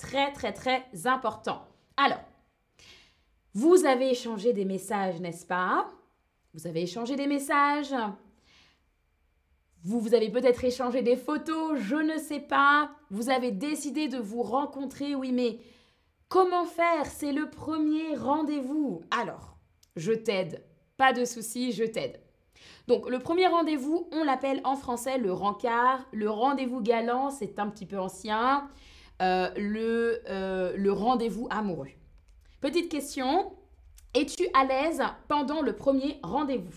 Très, très, très important. Alors, vous avez échangé des messages, n'est-ce pas? Vous avez échangé des messages? Vous, vous avez peut-être échangé des photos, je ne sais pas. Vous avez décidé de vous rencontrer, oui, mais comment faire? C'est le premier rendez-vous. Alors, je t'aide. Pas de souci, je t'aide. Donc, le premier rendez-vous, on l'appelle en français le rencard. Le rendez-vous galant, c'est un petit peu ancien. Euh, le, euh, le rendez-vous amoureux. Petite question, es-tu à l'aise pendant le premier rendez-vous?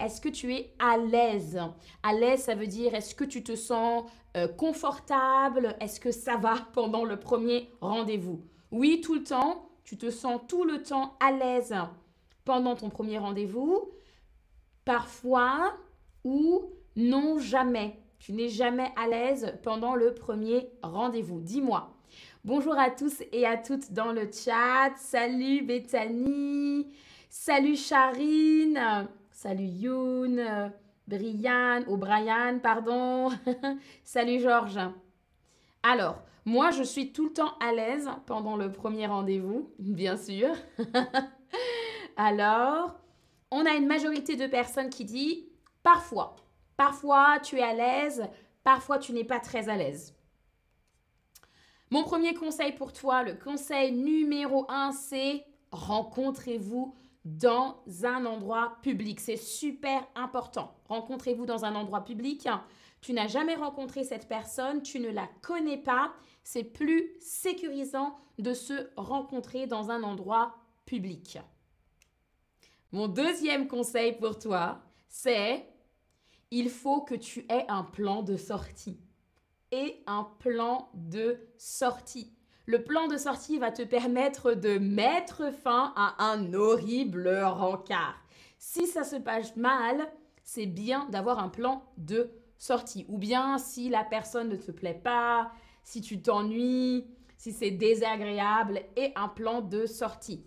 Est-ce que tu es à l'aise? À l'aise, ça veut dire est-ce que tu te sens euh, confortable? Est-ce que ça va pendant le premier rendez-vous? Oui, tout le temps. Tu te sens tout le temps à l'aise pendant ton premier rendez-vous. Parfois ou non jamais. Tu n'es jamais à l'aise pendant le premier rendez-vous. Dis-moi. Bonjour à tous et à toutes dans le chat. Salut Bethany. Salut Charine. Salut Youn, Brian, ou Brian, pardon. Salut Georges. Alors, moi, je suis tout le temps à l'aise pendant le premier rendez-vous, bien sûr. Alors, on a une majorité de personnes qui dit parfois. Parfois, tu es à l'aise, parfois, tu n'es pas très à l'aise. Mon premier conseil pour toi, le conseil numéro un, c'est rencontrez-vous dans un endroit public. C'est super important. Rencontrez-vous dans un endroit public. Tu n'as jamais rencontré cette personne, tu ne la connais pas. C'est plus sécurisant de se rencontrer dans un endroit public. Mon deuxième conseil pour toi, c'est il faut que tu aies un plan de sortie. Et un plan de sortie. Le plan de sortie va te permettre de mettre fin à un horrible rencard. Si ça se passe mal, c'est bien d'avoir un plan de sortie. Ou bien si la personne ne te plaît pas, si tu t'ennuies, si c'est désagréable, et un plan de sortie.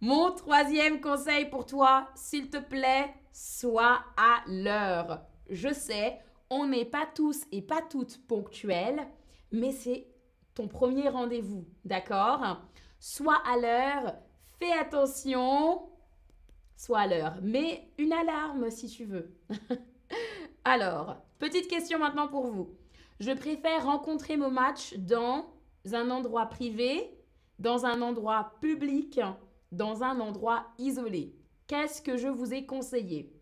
Mon troisième conseil pour toi, s'il te plaît, sois à l'heure. Je sais, on n'est pas tous et pas toutes ponctuels, mais c'est ton premier rendez-vous, d'accord? Sois à l'heure, fais attention, sois à l'heure, mets une alarme si tu veux. Alors, petite question maintenant pour vous. Je préfère rencontrer mon match dans un endroit privé, dans un endroit public, dans un endroit isolé. Qu'est-ce que je vous ai conseillé?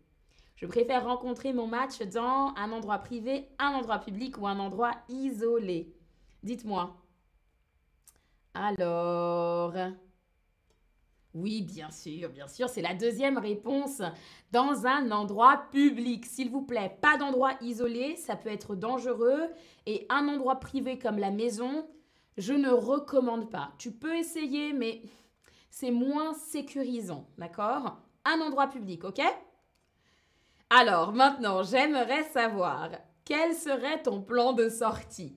Je préfère rencontrer mon match dans un endroit privé, un endroit public ou un endroit isolé. Dites-moi. Alors, oui, bien sûr, bien sûr, c'est la deuxième réponse. Dans un endroit public, s'il vous plaît, pas d'endroit isolé, ça peut être dangereux. Et un endroit privé comme la maison, je ne recommande pas. Tu peux essayer, mais c'est moins sécurisant, d'accord? Un endroit public, ok? Alors, maintenant, j'aimerais savoir, quel serait ton plan de sortie?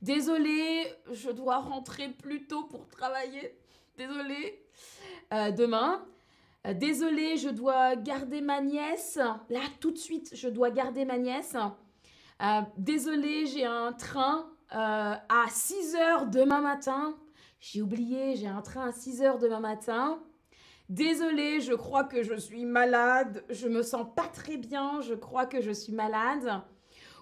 Désolée, je dois rentrer plus tôt pour travailler. Désolée. Euh, demain. Euh, désolée, je dois garder ma nièce. Là, tout de suite, je dois garder ma nièce. Euh, désolée, j'ai un train à 6 heures demain matin. J'ai oublié, j'ai un train à 6 heures demain matin. Désolée, je crois que je suis malade. Je me sens pas très bien. Je crois que je suis malade.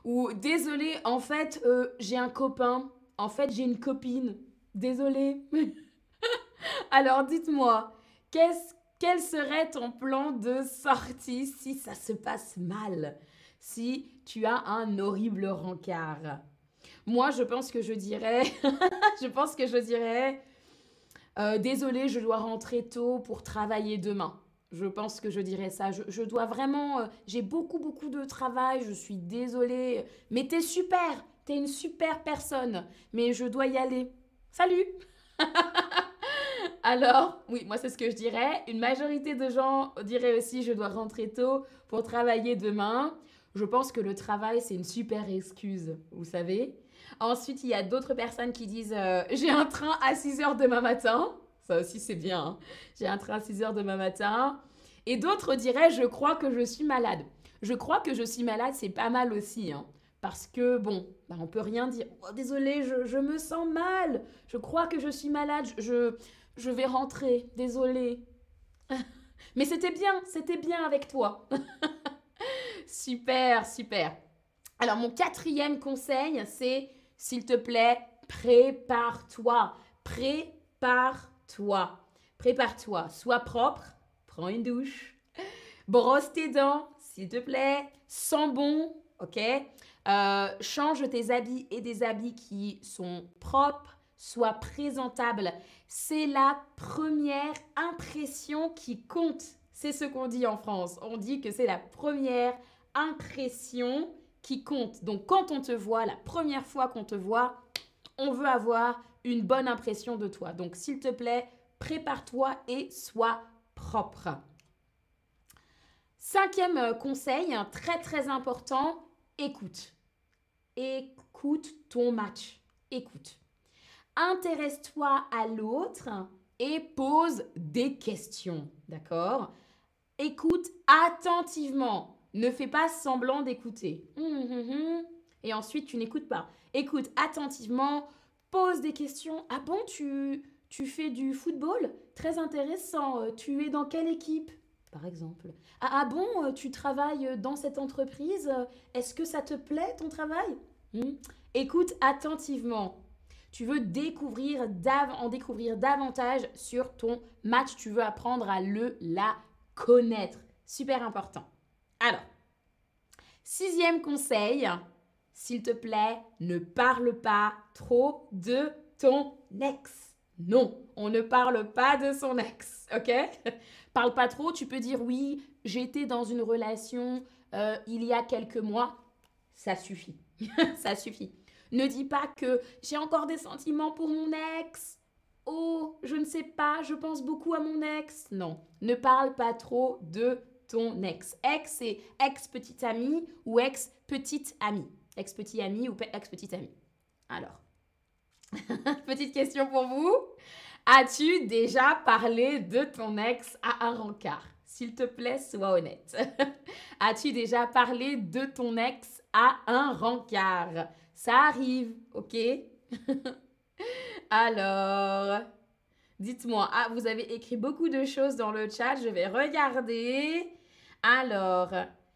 Ou désolé, en fait, euh, j'ai un copain. En fait, j'ai une copine. Désolé. Alors dites-moi, quel serait ton plan de sortie si ça se passe mal? Si tu as un horrible rencard? Moi, je pense que je dirais, je pense que je dirais, euh, désolé, je dois rentrer tôt pour travailler demain. Je pense que je dirais ça. Je, dois vraiment... Euh, j'ai beaucoup, beaucoup de travail. Je suis désolée. Mais t'es super. T'es une super personne. Mais je dois y aller. Salut Alors, oui, moi c'est ce que je dirais. Une majorité de gens diraient aussi je dois rentrer tôt pour travailler demain. Je pense que le travail c'est une super excuse, vous savez. Ensuite, il y a d'autres personnes qui disent euh, j'ai un train à 6 heures demain matin. Ça aussi, c'est bien. Hein. J'ai un train à 6 heures demain matin. Et d'autres diraient, je crois que je suis malade. Je crois que je suis malade, c'est pas mal aussi. Hein. Parce que, bon, bah, on peut rien dire. Oh, désolé, je, me sens mal. Je crois que je suis malade. Je, je vais rentrer. Désolé. Mais c'était bien, c'était bien avec toi. super, super. Alors, mon quatrième conseil, c'est, s'il te plaît, prépare-toi. Prépare-toi. Prépare-toi. Sois propre. Prends une douche. Brosse tes dents, s'il te plaît. Sens bon, ok? Euh, Change tes habits et des habits qui sont propres, soient présentables. C'est la première impression qui compte. C'est ce qu'on dit en France. On dit que c'est la première impression qui compte. Donc quand on te voit, la première fois qu'on te voit, on veut avoir une bonne impression de toi. Donc s'il te plaît, prépare-toi et sois propre. Cinquième euh, conseil, très très important, écoute. Écoute ton match. Écoute. Intéresse-toi à l'autre et pose des questions. D'accord? Écoute attentivement. Ne fais pas semblant d'écouter. Hum, hum, hum. Et ensuite, tu n'écoutes pas. Écoute attentivement, pose des questions. Ah bon, tu, tu fais du football? Très intéressant. Euh, tu es dans quelle équipe? Par exemple. Ah, ah bon, euh, tu travailles dans cette entreprise? Est-ce que ça te plaît ton travail? Hmm? Écoute attentivement. Tu veux découvrir en découvrir davantage sur ton match. Tu veux apprendre à le la connaître. Super important. Alors, sixième conseil, s'il te plaît, ne parle pas trop de ton ex. Non, on ne parle pas de son ex, ok? Parle pas trop, tu peux dire oui, j'étais dans une relation euh, il y a quelques mois. Ça suffit, ça suffit. Ne dis pas que j'ai encore des sentiments pour mon ex. Oh, je ne sais pas, je pense beaucoup à mon ex. Non, ne parle pas trop de ton ex. Ex, c'est ex-petite amie ou ex-petite amie. Ex-petit ami ou ex-petite amie. Alors, petite question pour vous. As-tu déjà parlé de ton ex à un rencard? S'il te plaît, sois honnête. As-tu déjà parlé de ton ex à un rencard? Ça arrive, ok? Alors, dites-moi. Ah, vous avez écrit beaucoup de choses dans le chat. Je vais regarder. Alors,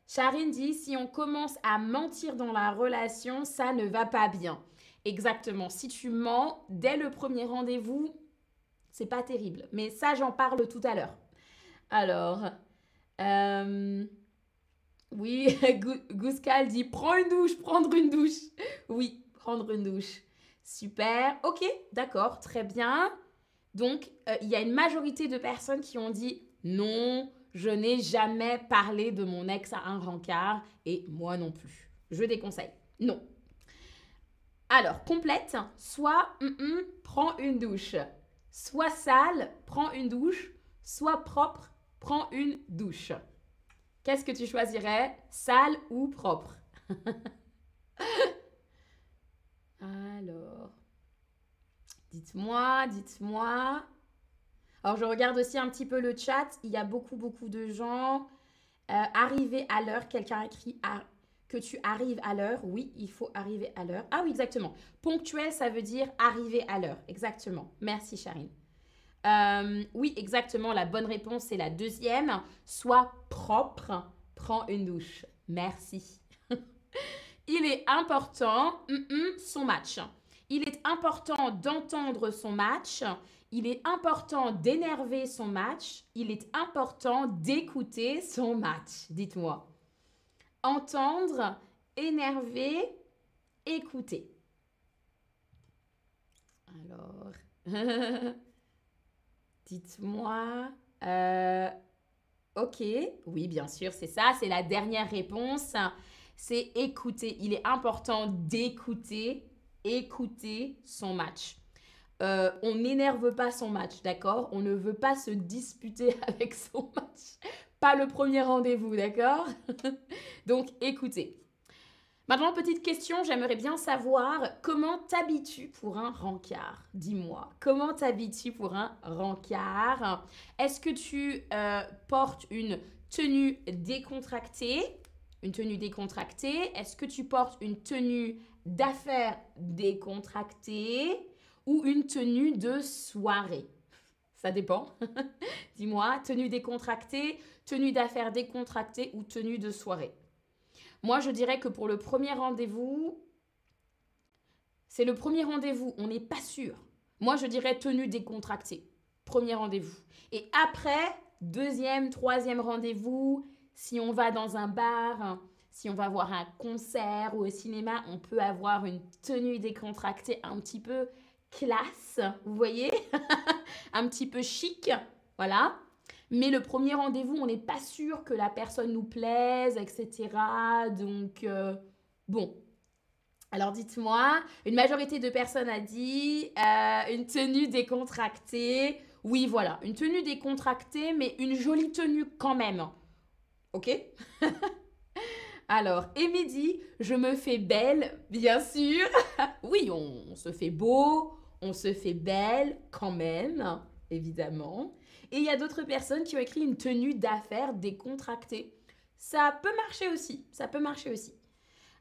Charine dit, si on commence à mentir dans la relation, ça ne va pas bien. Exactement. Si tu mens dès le premier rendez-vous, c'est pas terrible. Mais ça, j'en parle tout à l'heure. Alors, euh, oui, Gouscal dit prends une douche, prendre une douche. Oui, prendre une douche. Super. Ok, d'accord, très bien. Donc, euh, il y a une majorité de personnes qui ont dit non, je n'ai jamais parlé de mon ex à un rencard et moi non plus. Je déconseille. Non. Alors, complète, soit prends une douche. Soit sale, prends une douche. Soit propre, prends une douche. Qu'est-ce que tu choisirais? Sale ou propre? Alors, dites-moi, dites-moi. Alors, je regarde aussi un petit peu le chat. Il y a beaucoup, beaucoup de gens. Euh, arriver à l'heure, quelqu'un écrit que tu arrives à l'heure. Oui, il faut arriver à l'heure. Ah oui, exactement. Ponctuel, ça veut dire arriver à l'heure. Exactement. Merci, Charine. Euh, oui, exactement. La bonne réponse, c'est la deuxième. Sois propre. Prends une douche. Merci. il est important, son match. Il est important d'entendre son match. Il est important d'énerver son match. Il est important d'écouter son match. Dites-moi entendre, énerver, écouter. Alors, dites-moi. Euh, ok, oui, bien sûr, c'est ça, c'est la dernière réponse. C'est écouter. Il est important d'écouter, écouter son match. Euh, on n'énerve pas son match, d'accord? On ne veut pas se disputer avec son match. Pas le premier rendez-vous, d'accord? Donc écoutez. Maintenant, petite question, j'aimerais bien savoir comment t'habitues pour un rencard? Dis-moi, comment t'habitues pour un rencard? Est-ce que tu euh, portes une tenue décontractée, une tenue décontractée. Est-ce que tu portes une tenue d'affaires décontractée? Ou une tenue de soirée Ça dépend. Dis-moi, tenue décontractée, tenue d'affaires décontractée ou tenue de soirée Moi, je dirais que pour le premier rendez-vous, c'est le premier rendez-vous, on n'est pas sûr. Moi, je dirais tenue décontractée. Premier rendez-vous. Et après, deuxième, troisième rendez-vous, si on va dans un bar, si on va voir un concert ou au cinéma, on peut avoir une tenue décontractée un petit peu classe, vous voyez Un petit peu chic, voilà. Mais le premier rendez-vous, on n'est pas sûr que la personne nous plaise, etc. Donc, euh, bon, alors dites-moi, une majorité de personnes a dit euh, une tenue décontractée. Oui, voilà, une tenue décontractée, mais une jolie tenue quand même. Ok? Alors, dit, je me fais belle, bien sûr. oui, on, se fait beau, on se fait belle quand même, évidemment. Et il y a d'autres personnes qui ont écrit une tenue d'affaires décontractée. Ça peut marcher aussi, ça peut marcher aussi.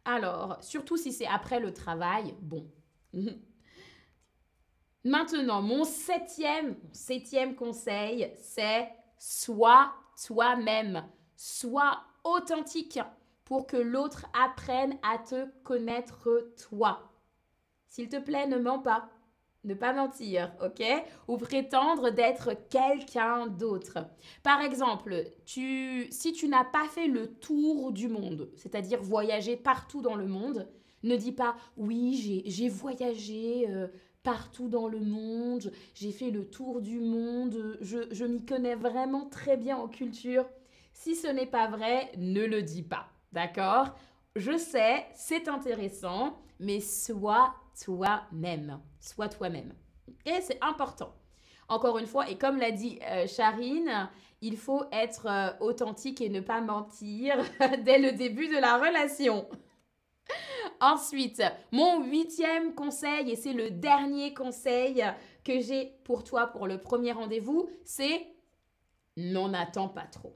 Alors, surtout si c'est après le travail, bon. Maintenant, mon septième, septième conseil, c'est sois toi-même. Sois authentique pour que l'autre apprenne à te connaître toi. S'il te plaît, ne mens pas. Ne pas mentir, ok? Ou prétendre d'être quelqu'un d'autre. Par exemple, tu, si tu n'as pas fait le tour du monde, c'est-à-dire voyager partout dans le monde, ne dis pas oui, j'ai voyagé euh, partout dans le monde, j'ai fait le tour du monde, je, je m'y connais vraiment très bien en culture. Si ce n'est pas vrai, ne le dis pas, d'accord? Je sais, c'est intéressant, mais sois toi-même. Sois toi-même. Et c'est important. Encore une fois, et comme l'a dit euh, Charine, il faut être euh, authentique et ne pas mentir dès le début de la relation. Ensuite, mon huitième conseil, et c'est le dernier conseil que j'ai pour toi pour le premier rendez-vous, c'est n'en attends pas trop.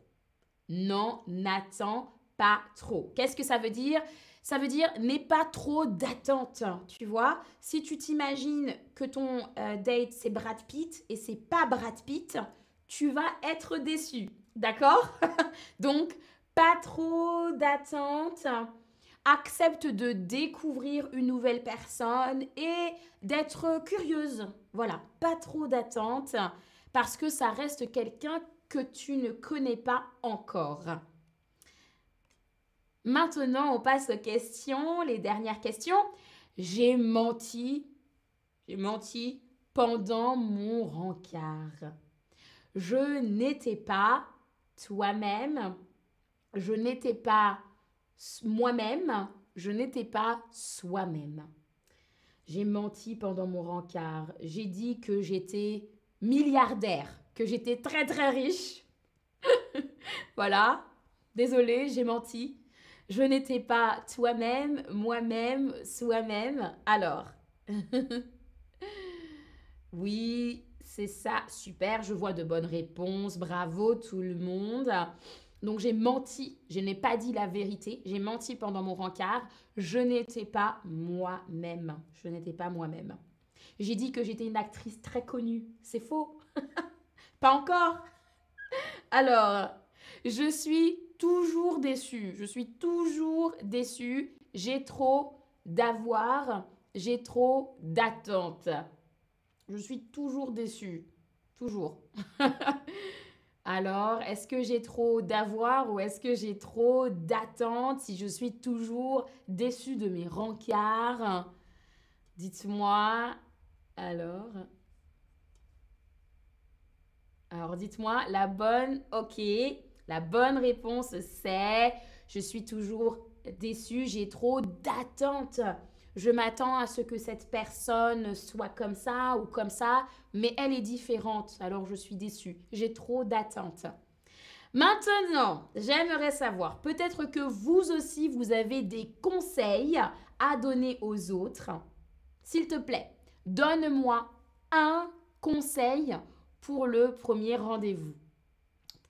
N'en attends pas trop. Qu'est-ce que ça veut dire? Ça veut dire n'aie pas trop d'attente, tu vois. Si tu t'imagines que ton euh, date c'est Brad Pitt et c'est pas Brad Pitt, tu vas être déçu, d'accord? Donc pas trop d'attente. Accepte de découvrir une nouvelle personne et d'être curieuse. Voilà, pas trop d'attente parce que ça reste quelqu'un que tu ne connais pas encore. Maintenant, on passe aux questions, les dernières questions. J'ai menti, j'ai menti pendant mon rencard. Je n'étais pas toi-même, je n'étais pas moi-même, je n'étais pas soi-même. J'ai menti pendant mon rencard. J'ai dit que j'étais milliardaire, que j'étais très très riche. voilà. Désolée, j'ai menti. Je n'étais pas toi-même, moi-même, soi-même. Alors, oui, c'est ça, super, je vois de bonnes réponses, bravo tout le monde. Donc j'ai menti, je n'ai pas dit la vérité, j'ai menti pendant mon rencard, je n'étais pas moi-même, je n'étais pas moi-même. J'ai dit que j'étais une actrice très connue, c'est faux. pas encore. Alors, je suis toujours déçue. Je suis toujours déçue. J'ai trop d'avoir. J'ai trop d'attentes. Je suis toujours déçue. Toujours. Alors, est-ce que j'ai trop d'avoir ou est-ce que j'ai trop d'attentes si je suis toujours déçue de mes rencarts? Dites-moi. Alors. Alors, dites-moi la bonne. Ok. La bonne réponse, c'est je suis toujours déçue, j'ai trop d'attentes. Je m'attends à ce que cette personne soit comme ça ou comme ça, mais elle est différente, alors je suis déçue. J'ai trop d'attentes. Maintenant, j'aimerais savoir, peut-être que vous aussi, vous avez des conseils à donner aux autres. S'il te plaît, donne-moi un conseil pour le premier rendez-vous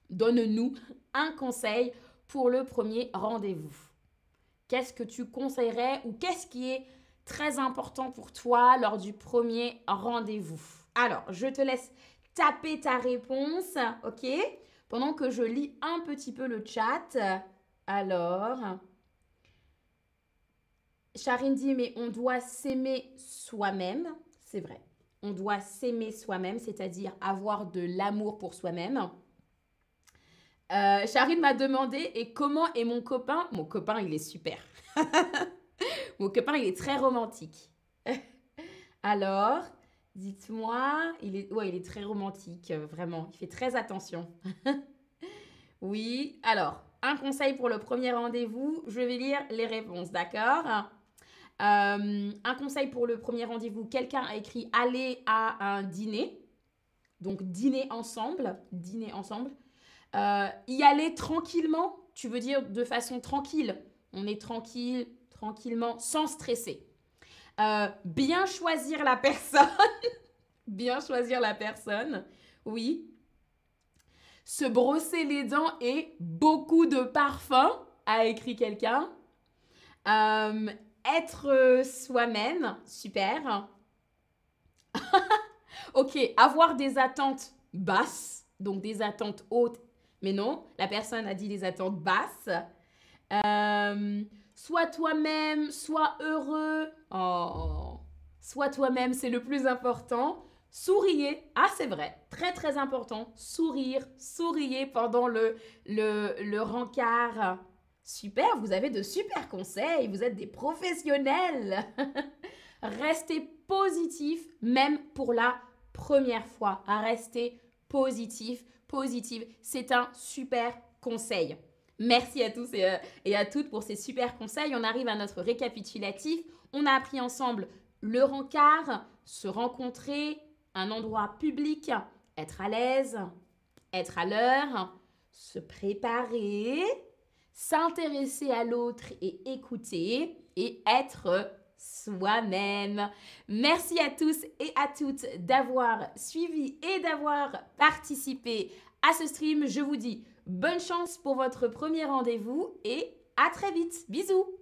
donne-nous un conseil pour le premier rendez-vous. Qu'est-ce que tu conseillerais ou qu'est-ce qui est très important pour toi lors du premier rendez-vous? Alors, je te laisse taper ta réponse, ok? Pendant que je lis un petit peu le chat. Alors, Charine dit, mais on doit s'aimer soi-même. C'est vrai. On doit s'aimer soi-même, c'est-à-dire avoir de l'amour pour soi-même. Euh, Charine m'a demandé, et comment est mon copain? Mon copain, il est super. mon copain, il est très romantique. Alors, dites-moi, il est, ouais, il est très romantique, euh, vraiment. Il fait très attention. oui, alors, un conseil pour le premier rendez-vous. Je vais lire les réponses, d'accord? Euh, un conseil pour le premier rendez-vous, quelqu'un a écrit aller à un dîner. Donc dîner ensemble, dîner ensemble. Euh, y aller tranquillement, tu veux dire de façon tranquille. On est tranquille, tranquillement, sans stresser. Euh, bien choisir la personne. bien choisir la personne, oui. Se brosser les dents et beaucoup de parfum, a écrit quelqu'un. Euh, être soi-même, super. ok, avoir des attentes basses, donc des attentes hautes, mais non, la personne a dit des attentes basses. Euh, sois toi-même, sois heureux. Oh, sois toi-même, c'est le plus important. Souriez, ah c'est vrai, très très important. Sourire, souriez pendant le, le, le rencard. Super, vous avez de super conseils, vous êtes des professionnels. Restez positif, même pour la première fois. Restez positif, positive. C'est un super conseil. Merci à tous et, euh, et, à toutes pour ces super conseils. On arrive à notre récapitulatif. On a appris ensemble le rencard, se rencontrer, un endroit public, être à l'aise, être à l'heure, se préparer, s'intéresser à l'autre et écouter et être soi-même. Merci à tous et à toutes d'avoir suivi et d'avoir participé à ce stream. Je vous dis bonne chance pour votre premier rendez-vous et à très vite. Bisous